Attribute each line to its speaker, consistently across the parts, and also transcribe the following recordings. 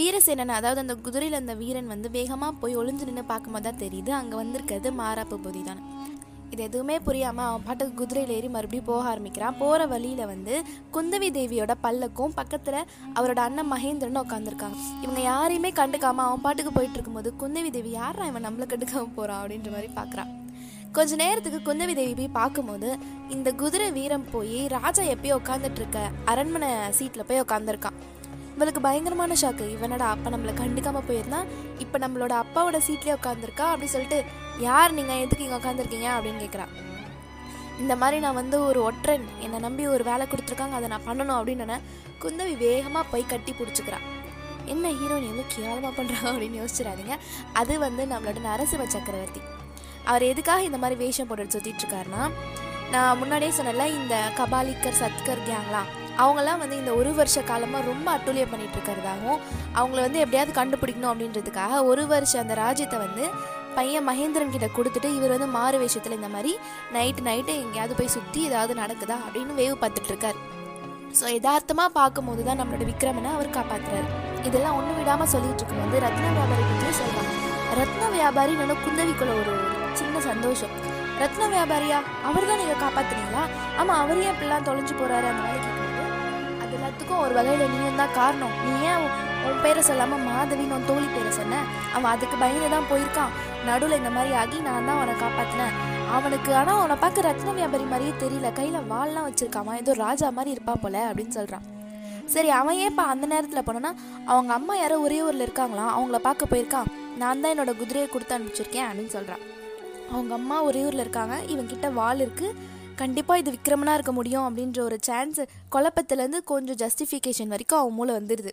Speaker 1: வீரசேனன் அதாவது அந்த குதிரையில் அந்த வீரன் வந்து வேகமாக போய் ஒளிஞ்சு நின்று பார்க்கும்போது தான் தெரியுது. அங்கே வந்திருக்கிறது மாறாப்பு பொதி தான். இது எதுவுமே புரியாமல் அவன் பாட்டுக்கு குதிரையில் ஏறி மறுபடியும் போக ஆரம்பிக்கிறான். போகிற வழியில் வந்து குந்தவி தேவியோட பல்லக்கும் பக்கத்தில் அவரோட அண்ணன் மகேந்திரன் உட்காந்துருக்காங்க இவங்க யாரையுமே கண்டுக்காம அவன் பாட்டுக்கு போயிட்டு இருக்கும்போது குந்தவி தேவி யாரா இவன் நம்மளை கண்டுக்காம போகிறான் அப்படின்ற மாதிரி பார்க்குறான். கொஞ்ச நேரத்துக்கு குந்தவி தேவி போய் பார்க்கும்போது இந்த குதிரை வீரம் போய் ராஜா எப்பயோ உட்காந்துட்டு இருக்க அரண்மனை சீட்டில் போய் உட்காந்துருக்கான் இவளுக்கு பயங்கரமான ஷாக்கு இவனோட அப்பா நம்மளை கண்டுக்காம போயிருந்தா இப்போ நம்மளோட அப்பாவோட சீட்லேயே உட்காந்துருக்கா அப்படி சொல்லிட்டு யார் நீங்கள் எதுக்கு இங்கே உட்காந்துருக்கீங்க அப்படின்னு கேட்குறா இந்த மாதிரி நான் வந்து ஒரு ஒற்றன். என்னை நம்பி ஒரு வேலை கொடுத்துருக்காங்க. அதை நான் பண்ணணும். அப்படின்னு குந்தவி வேகமாக போய் கட்டி பிடிச்சிக்கிறான் என்ன ஹீரோயின் எவ்வளோ கேவலமாக பண்ணுறா அப்படின்னு யோசிச்சிடாதீங்க. அது வந்து நம்மளோட நரசிம்ம சக்கரவர்த்தி. அவர் எதுக்காக இந்த மாதிரி வேஷம் போட்டு சுற்றிட்டு இருக்காருன்னா நான் முன்னாடியே சொன்னல இந்த கபாலிக்கர் சத்கர் கேங்லாம் அவங்கெல்லாம் வந்து இந்த ஒரு வருஷ காலமாக ரொம்ப அட்டூழியம் பண்ணிட்டு இருக்கிறதாகவும் அவங்கள வந்து எப்படியாவது கண்டுபிடிக்கணும் அப்படின்றதுக்காக ஒரு வருஷம் அந்த ராஜ்யத்தை வந்து பையன் மகேந்திரன் கிட்ட கொடுத்துட்டு இவர் வந்து மாறு வேஷத்தில் இந்த மாதிரி நைட்டு நைட்டு எங்கேயாவது போய் சுற்றி ஏதாவது நடக்குதா அப்படின்னு வேவு பார்த்துட்டு இருக்காரு. ஸோ யதார்த்தமாக பார்க்கும்போது தான் நம்மளோட விக்ரமனை அவர் காப்பாற்றுறாரு இதெல்லாம் ஒன்று விடாமல் சொல்லிட்டு இருக்கும்போது ரத்ன வியாபாரி பற்றி சொல்கிறாங்க ரத்ன வியாபாரி என்னோட குந்தவிக்குள்ள ஒரு சின்ன சந்தோஷம். ரத்ன வியாபாரியா அவர் தான் நீங்கள் காப்பாற்றுனீங்களா ஆமாம் அவர் ஏன் இப்படிலாம் தொலைஞ்சு போகிறாரு அந்த மாதிரி எல்லாத்துக்கும் ஒரு வகையில் நீயும் தான் காரணம். நீ ஏன் உன் பேரை சொல்லாமல் மாதவின்னு உன் தோழி பேரை சொன்ன? அவன் அதுக்கு பயந்து தான் போயிருக்கான். நடுவில் இந்த மாதிரி ஆகி நான் தான் அவனை காப்பாற்றினேன் அவனுக்கு ஆனால் அவனை பார்க்க ரத்ன வியாபாரி மாதிரியே தெரியல. கையில் வாள்லாம் வச்சுருக்காமா? ஏதோ ராஜா மாதிரி இருப்பா போல அப்படின்னு சொல்கிறான் சரி அவன் ஏன்ப்பா அந்த நேரத்தில் போனோன்னா அவங்க அம்மா யாரோ ஒரே ஊரில் இருக்காங்களாம். அவங்கள பார்க்க போயிருக்கான். நான் தான் என்னோட குதிரையை கொடுத்து அனுப்பிச்சிருக்கேன் அப்படின்னு சொல்கிறான் அவங்க அம்மா ஒரே ஊரில் இருக்காங்க. இவன் கிட்ட வாள் இருக்குது கண்டிப்பாக இது விக்ரமனாக இருக்க முடியும் அப்படின்ற ஒரு சான்ஸ் குழப்பத்துலேருந்து கொஞ்சம் ஜஸ்டிஃபிகேஷன் வரைக்கும் அவன் மூளை வந்துடுது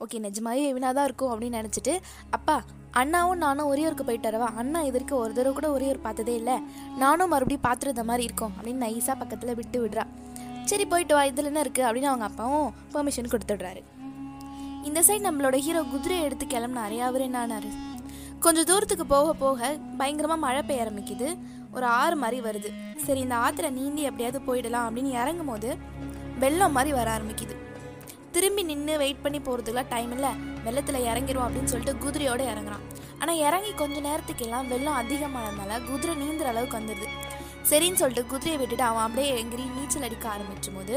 Speaker 1: ஓகே நிஜமாவே இவனாக தான் இருக்கும் அப்படின்னு நினச்சிட்டு அப்பா அண்ணாவும் நானும் ஒரே ஒருக்கு போயிட்டு வரவா? அண்ணா இது வரைக்கும் ஒரு தடவை கூட ஒரே ஒரு பார்த்ததே இல்லை. நானும் மறுபடியும் பார்த்துருந்த மாதிரி இருக்கும் அப்படின்னு நைஸாக பக்கத்தில் விட்டு விடுறா. சரி போயிட்டு வா இதில் என்ன இருக்குது அப்படின்னு அவங்க அப்பாவும் பெர்மிஷன் கொடுத்துடுறாரு. இந்த சைடு நம்மளோட ஹீரோ குதிரையை எடுத்து கிளம்புனாரு. அவர் என்ன ஆனாரு? கொஞ்சம் தூரத்துக்கு போக போக பயங்கரமாக மழை பெய்ய ஆரம்பிக்குது. ஒரு ஆறு மாதிரி வருது. சரி இந்த ஆற்றுல நீந்தி எப்படியாவது போயிடலாம் அப்படின்னு இறங்கும் போது வெள்ளம் மாதிரி வர ஆரம்பிக்குது. திரும்பி நின்று வெயிட் பண்ணி போகிறதுக்குலாம் டைம் இல்லை வெள்ளத்தில் இறங்கிடுவோம் அப்படின்னு சொல்லிட்டு குதிரையோட இறங்குறான். ஆனால் இறங்கி கொஞ்ச நேரத்துக்கெல்லாம் வெள்ளம் அதிகமானதுனால குதிரை நீந்துற அளவுக்கு வந்துடுது. சரின்னு சொல்லிட்டு குதிரையை விட்டுட்டு அவன் அப்படியே எங்கிரி நீச்சல் அடிக்க ஆரம்பிச்சும் போது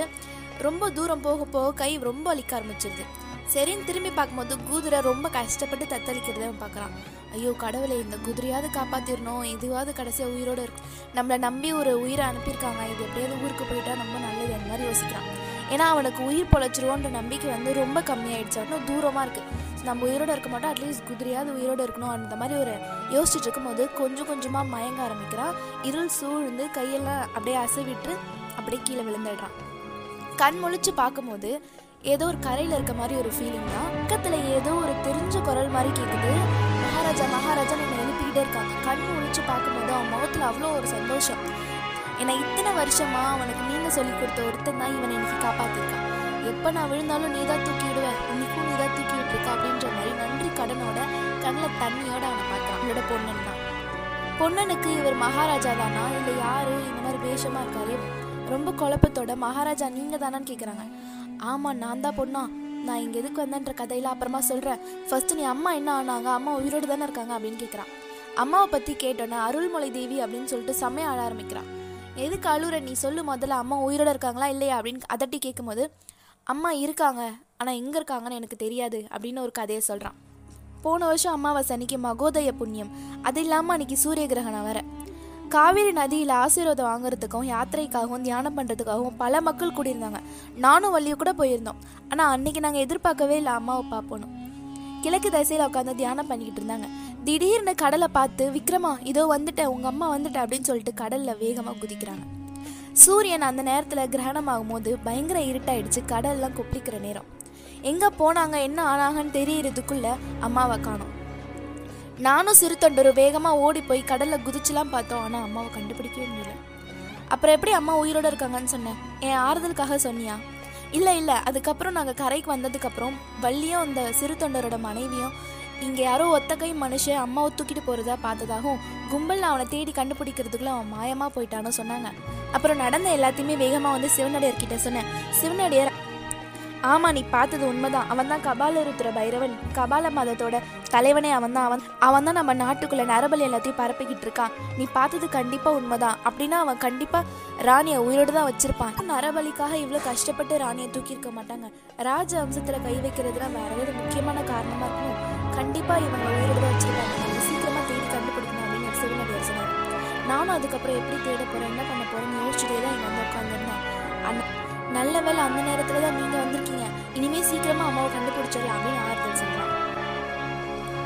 Speaker 1: ரொம்ப தூரம் போக போக கை ரொம்ப வலிக்க ஆரம்பிச்சிருது. சரின்னு திரும்பி பார்க்கும்போது குதிரை ரொம்ப கஷ்டப்பட்டு தத்தளிக்கிறத பார்க்குறான். ஐயோ கடவுளை இந்த குதிரையாவது காப்பாற்றிடணும் இதுவாவது கடைசியாக உயிரோடு இருக்கும் நம்மளை நம்பி ஒரு உயிரை அனுப்பியிருக்காங்க இது எப்படியாவது ஊருக்கு போயிட்டா ரொம்ப நல்லது அந்த மாதிரி யோசிக்கிறான். ஏன்னா அவனுக்கு உயிர் பொழைச்சிருவோன்ற நம்பிக்கை வந்து ரொம்ப கம்மியாயிடுச்சு. அவனும் தூரமாக இருக்குது நம்ம உயிரோட இருக்க மாட்டோம் அட்லீஸ்ட் குதிரையாவது உயிரோட இருக்கணும் அந்த மாதிரி ஒரு யோசிச்சுட்டு இருக்கும்போது கொஞ்சம் கொஞ்சமாக மயங்க ஆரம்பிக்கிறான். இருள் சூழ்ந்து கையெல்லாம் அப்படியே அசைவிட்டு அப்படியே கீழே விழுந்துடுறான். கண் முழிச்சு பார்க்கும்போது ஏதோ ஒரு கரையில் இருக்க மாதிரி ஒரு ஃபீலிங் தான். பக்கத்தில் ஏதோ ஒரு தெரிஞ்ச குரல் மாதிரி கேட்குது மகாராஜா மகாராஜா என்னை எழுப்பிக்கிட்டே இருக்காங்க. கண் ஒழிச்சு பார்க்கும்போது அவன் முகத்தில் அவ்வளோ ஒரு சந்தோஷம். என்னை இத்தனை வருஷமா அவனுக்கு நீங்க சொல்லி கொடுத்த ஒருத்தன் தான் இவனை எனக்கு காப்பாத்திருக்கான். எப்போ நான் விழுந்தாலும் நீ தான் தூக்கி விடுவேன் இன்னைக்கும் நீ தான் தூக்கி விட்டுருக்க அப்படின்ற மாதிரி நன்றி கடனோட கண்ணில் தண்ணியோட அவனை பார்க்குறான். அவனோட பொண்ணன் தான். பொண்ணனுக்கு இவர் மகாராஜா தானா? இல்லை யாரு? இந்த மாதிரி வேஷமா இருக்காரு? ரொம்ப குழப்பத்தோட மகாராஜா நீங்க தானான்னு கேட்குறாங்க ஆமாம் நான் தான் பொண்ணா. நான் இங்கே எதுக்கு வந்தேன்ற கதையில் அப்புறமா சொல்கிறேன் ஃபஸ்ட்டு நீ அம்மா என்ன ஆனாங்க? அம்மா உயிரோடு தானே இருக்காங்க அப்படின்னு கேட்குறான் அம்மாவை பற்றி கேட்டோன்னே அருள்மொழி தேவி அப்படின்னு சொல்லிட்டு செம்மையா ஆட ஆரம்பிக்கிறான். எதுக்கு அழுற? நீ சொல்லு முதல்ல அம்மா உயிரோடு இருக்காங்களா இல்லையா? அப்படின்னு அதட்டி கேட்கும்போது அம்மா இருக்காங்க. ஆனால் எங்கே இருக்காங்கன்னு எனக்கு தெரியாது. அப்படின்னு ஒரு கதையை சொல்கிறான் போன வருஷம் அம்மாவை அன்னைக்கு மகோதய புண்ணியம். அது இல்லாமல் அன்னைக்கு சூரிய கிரகணம் வேறு. காவேரி நதியில் ஆசீர்வாதம் வாங்குறதுக்கும் யாத்திரைக்காகவும் தியானம் பண்ணுறதுக்காகவும் பல மக்கள் கூடியிருந்தாங்க. நானும் வள்ளியும் கூட போயிருந்தோம். ஆனால் அன்னைக்கு நாங்கள் எதிர்பார்க்கவே இல்லை அம்மாவை பார்ப்போணும் கிழக்கு திசையில் உட்காந்து தியானம் பண்ணிக்கிட்டு இருந்தாங்க. திடீர்னு கடலை பார்த்து விக்ரமா இதோ வந்துட்டேன் உங்கள் அம்மா வந்துட்டேன் அப்படின்னு சொல்லிட்டு கடலில் வேகமாக குதிக்கிறாங்க. சூரியன் அந்த நேரத்தில் கிரகணம் ஆகும்போது பயங்கர இருட்டாயிடுச்சு கடல்லாம் கொப்பளிக்கிற நேரம். எங்கே போனாங்க என்ன ஆனாங்கன்னு தெரியறதுக்குள்ள அம்மாவை காணோம். நானும் சிறு தொண்டரும் வேகமாக ஓடி போய் கடலில் குதிச்சுலாம் பார்த்தோம். ஆனால் அம்மாவை கண்டுபிடிக்கவே முடியல. அப்புறம் எப்படி அம்மா உயிரோட இருக்காங்கன்னு சொன்னேன். என் ஆறுதலுக்காக சொன்னியா? இல்லை இல்லை. அதுக்கப்புறம் நாங்கள் கரைக்கு வந்ததுக்கப்புறம் வள்ளியும் அந்த சிறு தொண்டரோட மனைவியும் இங்கே யாரோ ஒத்தகை மனுஷன் அம்மாவை தூக்கிட்டு போகிறதா பார்த்ததாகவும் கும்பலில் அவனை தேடி கண்டுபிடிக்கிறதுக்குள்ள அவன் மாயமாக போயிட்டான்னு சொன்னாங்க. அப்புறம் நடந்த எல்லாத்தையுமே வேகமாக வந்து சிவனடியார்கிட்ட சொன்னேன். சிவனடியார் ஆமா நீ பார்த்தது உண்மைதான். அவன் தான் கபாலருத்துற பைரவன். கபால மதத்தோட தலைவனே அவன் தான் அவன் அவன் தான் நம்ம நாட்டுக்குள்ள நரபலி எல்லாத்தையும் பரப்பிக்கிட்டு இருக்கான். நீ பார்த்தது கண்டிப்பா உண்மைதான். அப்படின்னா அவன் கண்டிப்பா ராணியை உயிரோடு தான் வச்சிருப்பான். நரபலிக்காக இவ்வளோ கஷ்டப்பட்டு ராணியை தூக்கியிருக்க மாட்டாங்க. ராஜ வம்சத்துல கை வைக்கிறதுனா வேற ஏதாவது முக்கியமான காரணமா இருக்கும் கண்டிப்பா இவங்க உயிரோடு தான் வச்சிருப்பாங்க. சீக்கிரமா தேடி கண்டுபிடிக்கணும் அப்படின்னு சிவனடி சொன்னார் நானும் அதுக்கப்புறம் எப்படி தேட போறேன் என்ன பண்ண போறேன்னு யோசிச்சுட்டே தான் இங்க வந்து உட்காந்துருந்தேன் நல்ல வேலை அந்த நேரத்துல தான் நீங்க வந்திருக்கீங்க. இனிமே சீக்கிரமா அம்மாவை கண்டுபிடிச்சிடலாம் அப்படின்னு ஆறுதல் சொல்றான்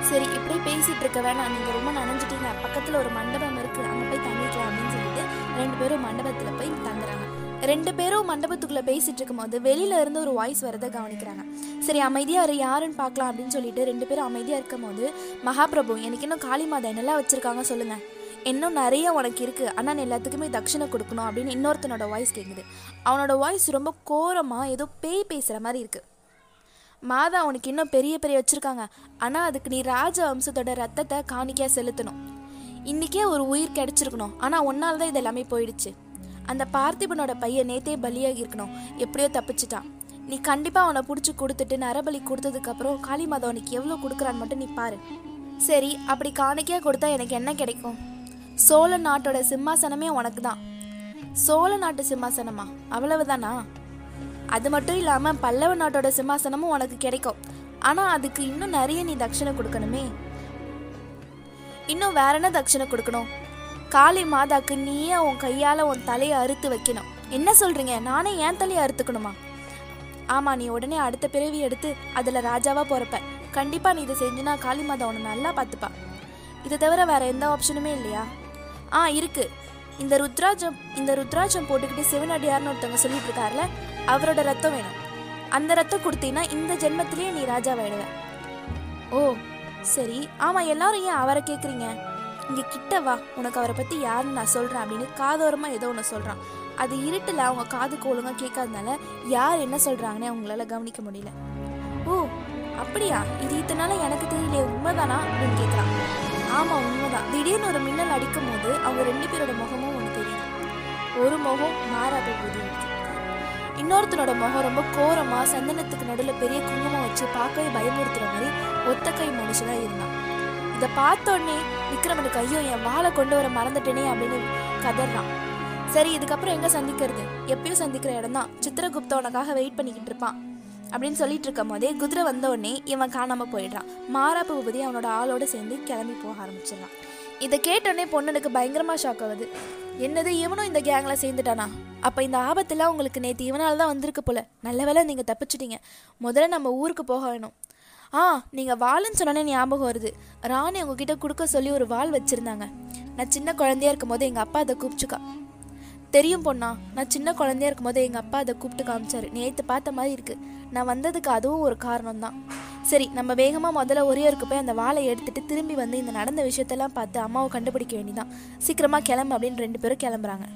Speaker 1: சரி இப்படி பேசிட்டு இருக்க வேணாம். நீங்க ரொம்ப நனைஞ்சிட்டீங்க. பக்கத்துல ஒரு மண்டபம் இருக்கு. அங்க போய் தங்கிக்கலாம் அப்படின்னு சொல்லிட்டு ரெண்டு பேரும் மண்டபத்துல போய் தங்குறாங்க. ரெண்டு பேரும் மண்டபத்துக்குள்ள பேசிட்டு இருக்கும்போது வெளியில இருந்து ஒரு வாய்ஸ் வரதை கவனிக்கிறாங்க. சரி அமைதியா இரு. யாருன்னு பார்க்கலாம் அப்படின்னு சொல்லிட்டு ரெண்டு பேரும் அமைதியா இருக்கும்போது மகாபிரபு எனக்கு இன்னும் காளி மாதா என்னெல்லாம் வச்சிருக்காங்க சொல்லுங்க. இன்னும் நிறைய உனக்கு இருக்குது ஆனால் நீ எல்லாத்துக்குமே தட்சிணை கொடுக்கணும் அப்படின்னு இன்னொருத்தனோட வாய்ஸ் கேட்குது அவனோட வாய்ஸ் ரொம்ப கோரமாக ஏதோ பேய் பேசுகிற மாதிரி இருக்குது மாதா அவனுக்கு இன்னும் பெரிய பெரிய வச்சுருக்காங்க. ஆனால் அதுக்கு நீ ராஜ வம்சத்தோட ரத்தத்தை காணிக்கையாக செலுத்தணும். இன்றைக்கே ஒரு உயிர் கிடச்சிருக்கணும். ஆனால் ஒன்றால் தான் இது எல்லாமே போயிடுச்சு. அந்த பார்த்திபனோட பையன் நேத்தே பலியாகி இருக்கணும். எப்படியோ தப்பிச்சிட்டான். நீ கண்டிப்பாக அவனை பிடிச்சி கொடுத்துட்டு நரபலி கொடுத்ததுக்கப்புறம் காளி மாதா அவனுக்கு எவ்வளோ கொடுக்குறான்னு மட்டும் நீ பாரு. சரி அப்படி காணிக்கையாக கொடுத்தா எனக்கு என்ன கிடைக்கும்? சோழ நாட்டோட சிம்மாசனமே உனக்கு தான் சோழ நாட்டு சிம்மாசனமா? அவ்வளவுதானா? அது மட்டும் இல்லாம பல்லவ நாட்டோட சிம்மாசனமும் உனக்கு கிடைக்கும். ஆனா அதுக்கு இன்னும் நிறைய நீ தட்சிணை கொடுக்கணுமே. இன்னும் வேற என்ன தட்சிணை கொடுக்கணும்? காளி மாதாக்கு நீயே உன் கையால உன் தலையை அறுத்து வைக்கணும். என்ன சொல்றீங்க? நானே என் தலையை அறுத்துக்கணுமா? ஆமா நீ உடனே அடுத்த பிறவி எடுத்து அதுல ராஜாவா போறப்ப. கண்டிப்பா நீ இதை செஞ்சுனா காளி மாதா உன்னை நல்லா பார்த்துப்பா. இதை தவிர வேற எந்த ஆப்ஷனுமே இல்லையா? ஆ இருக்கு. இந்த ருத்ராஜம் இந்த ருத்ராஜம் போட்டுக்கிட்டு சிவனடியார்னு ஒருத்தவங்க சொல்லிட்டு இருக்காருல அவரோட ரத்தம் வேணும். அந்த ரத்தம் கொடுத்தீங்கன்னா இந்த ஜென்மத்திலேயே நீ ராஜாவாயிடுவ. ஓ சரி. ஆமா எல்லாரும் ஏன் அவரை கேக்குறீங்க? இங்க கிட்ட வா. உனக்கு அவரை பத்தி யாருன்னு நான் சொல்றேன் அப்படின்னு காதோரமா ஏதோ ஒன்று சொல்றான். அது இருட்டுல அவங்க காதுக்கு ஒழுங்காக கேட்காதனால யார் என்ன சொல்றாங்கன்னு அவங்களால கவனிக்க முடியல. ஓ அப்படியா? இது இத்தனால எனக்கு தெரியல உண்மைதானா? அப்படின்னு கேட்குறான் ஆமா உண்மைதான். திடீர்னு ஒரு மின்னல் அடிக்கும் போது அவங்க ரெண்டு பேரோட முகமும் ஒன்று தெரியுது. ஒரு முகம் மாறாத போது இன்னொருத்தனோட முகம் ரொம்ப கோரமா சந்தனத்துக்கு நடுவில் பெரிய குங்குமம் வச்சு பார்க்கவே பயமுறுத்துற மாதிரி ஒத்த கை மனுஷனா இருந்தான். இதை பார்த்தோடனே விக்ரமனுக்கு ஐயோ என் வாளை கொண்டு வர மறந்துட்டேனே அப்படின்னு கதறான். சரி இதுக்கப்புறம் எங்க சந்திக்கிறது? எப்பயும் சந்திக்கிற இடம் தான் சித்திரகுப்தோனக்காக வெயிட் பண்ணிக்கிட்டு இருப்பான். அப்படின்னு சொல்லிட்டு இருக்கும் போதே குதிரை வந்த உடனே இவன் காணாமல் போயிடுறான். மாராப்பு பூபதி அவனோட ஆளோட சேர்ந்து கிளம்பி போக ஆரம்பிச்சிடறான். இதை கேட்டோடனே பொண்ணுனுக்கு பயங்கரமாக ஷாக் ஆகுது. என்னது இவனும் இந்த கேங்கில் சேர்ந்துட்டானா? அப்போ இந்த ஆபத்தெல்லாம் உங்களுக்கு நேற்று இவனால் தான் வந்திருக்கு போல. நல்ல வேளை நீங்கள் தப்பிச்சிட்டீங்க. முதல்ல நம்ம ஊருக்கு போக வேணும். ஆ நீங்கள் வாள்னு சொன்னோன்னே ஞாபகம் வருது. ராணி உங்ககிட்ட கொடுக்க சொல்லி ஒரு வாள் வச்சுருந்தாங்க. நான் சின்ன குழந்தையா இருக்கும் போது எங்கள் அப்பா அதை கூப்பிச்சுக்கா தெரியும் பொண்ணா? நான் சின்ன குழந்தையா இருக்கும்போது எங்க அப்பா அதை கூப்பிட்டு காமிச்சாரு. நேத்து பார்த்த மாதிரி இருக்கு. நான் வந்ததுக்கு அதுவும் ஒரு காரணம் தான் சரி நம்ம வேகமா முதல்ல ஒரே இருக்கு போய் அந்த வாழை எடுத்துட்டு திரும்பி வந்து இந்த நடந்த விஷயத்தெல்லாம் பார்த்து அம்மாவை கண்டுபிடிக்க வேண்டியதான் சீக்கிரமா கிளம்பு அப்படின்னு ரெண்டு பேரும் கிளம்புறாங்க.